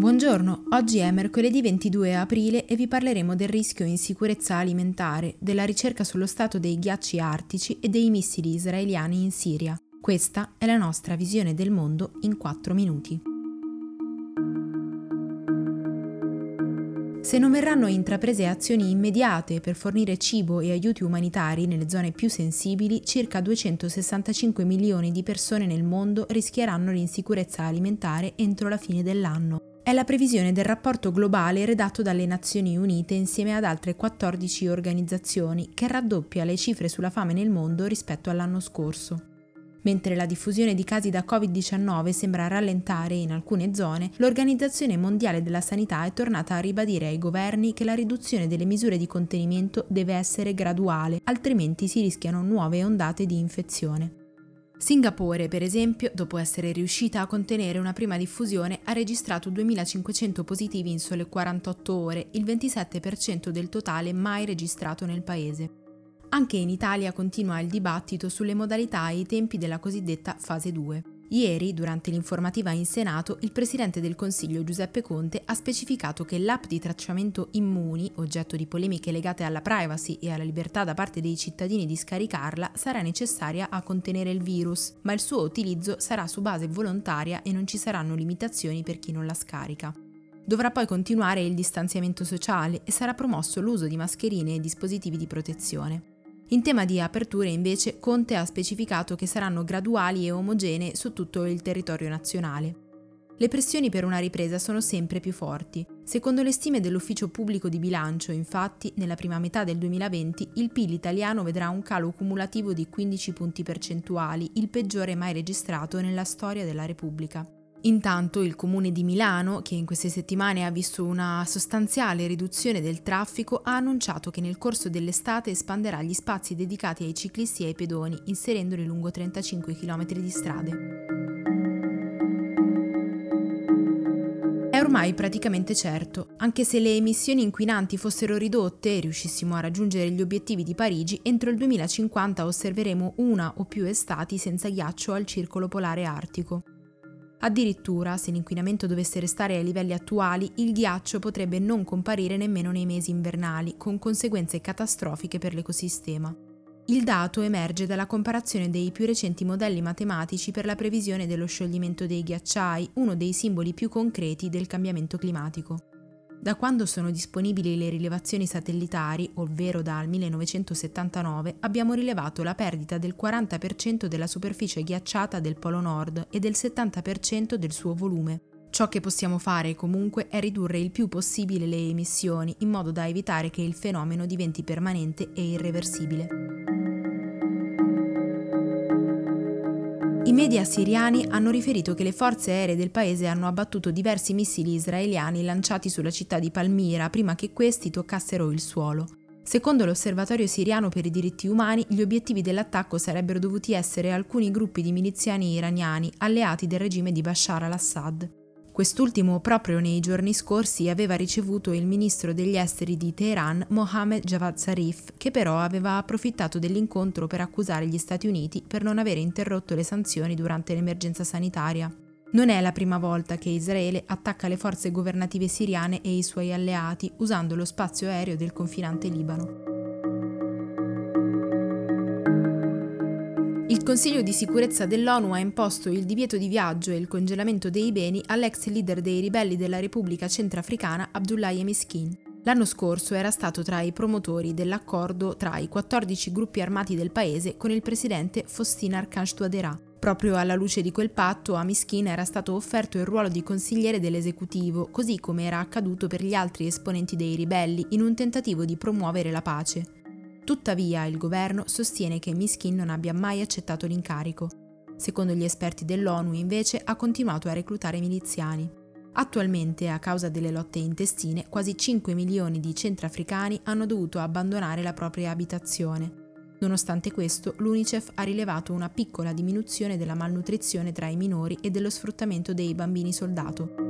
Buongiorno, oggi è mercoledì 22 aprile e vi parleremo del rischio insicurezza alimentare, della ricerca sullo stato dei ghiacci artici e dei missili israeliani in Siria. Questa è la nostra visione del mondo in 4 minuti. Se non verranno intraprese azioni immediate per fornire cibo e aiuti umanitari nelle zone più sensibili, circa 265 milioni di persone nel mondo rischieranno l'insicurezza alimentare entro la fine dell'anno. È la previsione del rapporto globale redatto dalle Nazioni Unite insieme ad altre 14 organizzazioni che raddoppia le cifre sulla fame nel mondo rispetto all'anno scorso. Mentre la diffusione di casi da Covid-19 sembra rallentare in alcune zone, l'Organizzazione Mondiale della Sanità è tornata a ribadire ai governi che la riduzione delle misure di contenimento deve essere graduale, altrimenti si rischiano nuove ondate di infezione. Singapore, per esempio, dopo essere riuscita a contenere una prima diffusione, ha registrato 2.500 positivi in sole 48 ore, il 27% del totale mai registrato nel paese. Anche in Italia continua il dibattito sulle modalità e i tempi della cosiddetta fase 2. Ieri, durante l'informativa in Senato, il Presidente del Consiglio Giuseppe Conte ha specificato che l'app di tracciamento Immuni, oggetto di polemiche legate alla privacy e alla libertà da parte dei cittadini di scaricarla, sarà necessaria a contenere il virus, ma il suo utilizzo sarà su base volontaria e non ci saranno limitazioni per chi non la scarica. Dovrà poi continuare il distanziamento sociale e sarà promosso l'uso di mascherine e dispositivi di protezione. In tema di aperture invece Conte ha specificato che saranno graduali e omogenee su tutto il territorio nazionale. Le pressioni per una ripresa sono sempre più forti. Secondo le stime dell'Ufficio pubblico di bilancio, infatti, nella prima metà del 2020 il PIL italiano vedrà un calo cumulativo di 15 punti percentuali, il peggiore mai registrato nella storia della Repubblica. Intanto il comune di Milano, che in queste settimane ha visto una sostanziale riduzione del traffico, ha annunciato che nel corso dell'estate espanderà gli spazi dedicati ai ciclisti e ai pedoni, inserendoli lungo 35 km di strade. È ormai praticamente certo, anche se le emissioni inquinanti fossero ridotte e riuscissimo a raggiungere gli obiettivi di Parigi, entro il 2050 osserveremo una o più estati senza ghiaccio al circolo polare artico. Addirittura, se l'inquinamento dovesse restare ai livelli attuali, il ghiaccio potrebbe non comparire nemmeno nei mesi invernali, con conseguenze catastrofiche per l'ecosistema. Il dato emerge dalla comparazione dei più recenti modelli matematici per la previsione dello scioglimento dei ghiacciai, uno dei simboli più concreti del cambiamento climatico. Da quando sono disponibili le rilevazioni satellitari, ovvero dal 1979, abbiamo rilevato la perdita del 40% della superficie ghiacciata del Polo Nord e del 70% del suo volume. Ciò che possiamo fare comunque è ridurre il più possibile le emissioni in modo da evitare che il fenomeno diventi permanente e irreversibile. I media siriani hanno riferito che le forze aeree del paese hanno abbattuto diversi missili israeliani lanciati sulla città di Palmira prima che questi toccassero il suolo. Secondo l'Osservatorio siriano per i diritti umani, gli obiettivi dell'attacco sarebbero dovuti essere alcuni gruppi di miliziani iraniani alleati del regime di Bashar al-Assad. Quest'ultimo proprio nei giorni scorsi aveva ricevuto il ministro degli esteri di Teheran, Mohammed Javad Zarif, che però aveva approfittato dell'incontro per accusare gli Stati Uniti per non avere interrotto le sanzioni durante l'emergenza sanitaria. Non è la prima volta che Israele attacca le forze governative siriane e i suoi alleati usando lo spazio aereo del confinante Libano. Il Consiglio di sicurezza dell'ONU ha imposto il divieto di viaggio e il congelamento dei beni all'ex leader dei ribelli della Repubblica Centrafricana Abdullahi Miskin. L'anno scorso era stato tra i promotori dell'accordo tra i 14 gruppi armati del paese con il presidente Faustin Archange Touadéra. Proprio alla luce di quel patto a Miskin era stato offerto il ruolo di consigliere dell'esecutivo, così come era accaduto per gli altri esponenti dei ribelli, in un tentativo di promuovere la pace. Tuttavia il governo sostiene che Miskin non abbia mai accettato l'incarico. Secondo gli esperti dell'ONU invece ha continuato a reclutare miliziani. Attualmente, a causa delle lotte intestine, quasi 5 milioni di centrafricani hanno dovuto abbandonare la propria abitazione. Nonostante questo, l'UNICEF ha rilevato una piccola diminuzione della malnutrizione tra i minori e dello sfruttamento dei bambini soldato.